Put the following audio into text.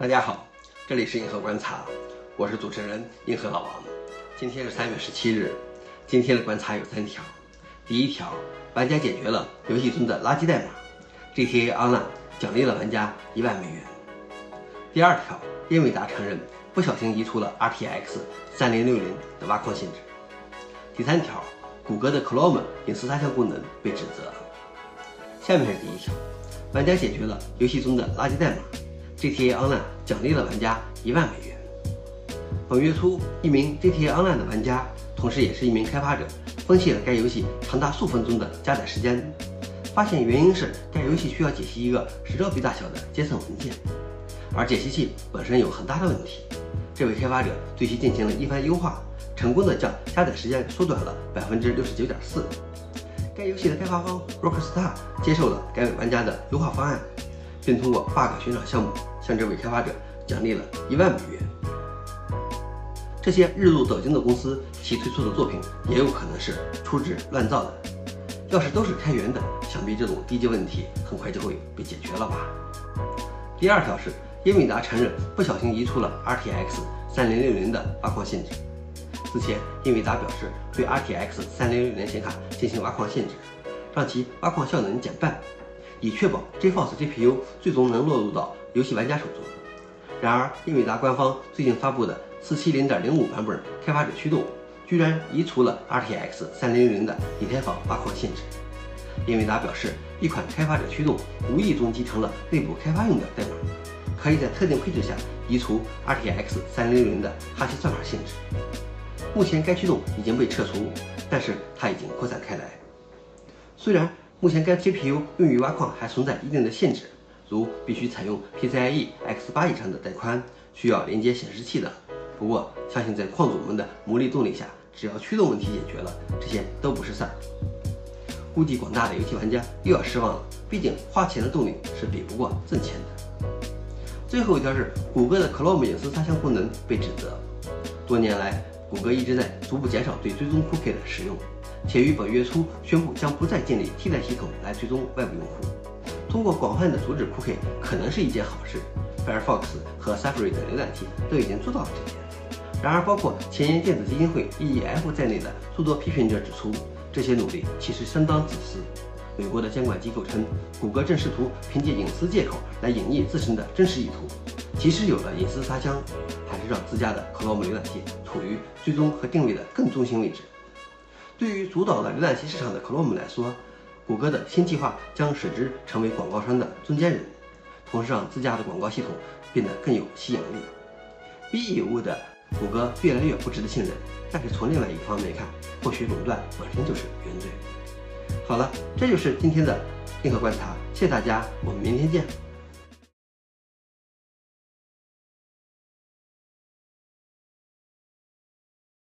大家好，这里是银河观察，我是主持人银河老王。今天是三月十七日，今天的观察有三条。第一条，玩家解决了游戏中的垃圾代码，GTA Online 奖励了玩家一万美元。第二条，英伟达承认不小心移除了 RTX 3060的挖矿限制。第三条，谷歌的 Chrome 隐私插箱功能被指责。下面是第一条，玩家解决了游戏中的垃圾代码。GTA Online 奖励了玩家一万美元。本月初，一名 GTA Online 的玩家，同时也是一名开发者，分析了该游戏长达数分钟的加载时间，发现原因是该游戏需要解析一个十兆 B 大小的 JSON 文件，而解析器本身有很大的问题。这位开发者对其进行了一番优化，成功的将加载时间缩短了百分之六十九点四。该游戏的开发方 Rockstar 接受了该位玩家的优化方案。并通过 bug 寻找项目向这位开发者奖励了一万美元。这些日入斗金的公司，其推出的作品也有可能是粗制滥造的。要是都是开源的，想必这种低级问题很快就会被解决了吧。第二条是，英伟达承认不小心移除了 RTX 3060的挖矿限制。此前，英伟达表示对 RTX 3060显卡进行挖矿限制，让其挖矿效能减半。以确保 GeForce GPU 最终能落入到游戏玩家手中。然而，英伟达官方最近发布的470.05版本开发者驱动，居然移除了 RTX 3060的以太坊挖矿限制。英伟达表示，一款开发者驱动无意中集成了内部开发用的代码，可以在特定配置下移除 RTX 3060的哈希算法限制。目前该驱动已经被撤除，但是它已经扩散开来。虽然。目前该 GPU 用于挖矿还存在一定的限制，如必须采用 PCIe X8 以上的带宽，需要连接显示器等。不过，相信在矿主们的魔力动力下，只要驱动问题解决了，这些都不是事儿。估计广大的游戏玩家又要失望了，毕竟花钱的动力是比不过挣钱的。最后一条是，谷歌的 Chrome 隐私插箱功能被指责。多年来，谷歌一直在逐步减少对追踪 Cookie 的使用。且于本月初宣布将不再建立替代系统来追踪外部用户。通过广泛的阻止 cookie 可能是一件好事。Firefox 和 Safari 等浏览器都已经做到了这点。然而，包括前沿电子基金会 EEF 在内的诸多批评者指出，这些努力其实相当自私。美国的监管机构称，谷歌正试图凭借隐私借口来隐匿自身的真实意图。即使有了隐私插箱，还是让自家的 Chrome 浏览器处于追踪和定位的更中心位置。对于主导了浏览器市场的 Chrome 来说，谷歌的新计划将使之成为广告商的中间人，同时让自家的广告系统变得更有吸引力。必有物的谷歌越来越不值得信任，但是从另外一个方面看，或许垄断本身就是原罪。好了，这就是今天的硬核观察，谢谢大家，我们明天见。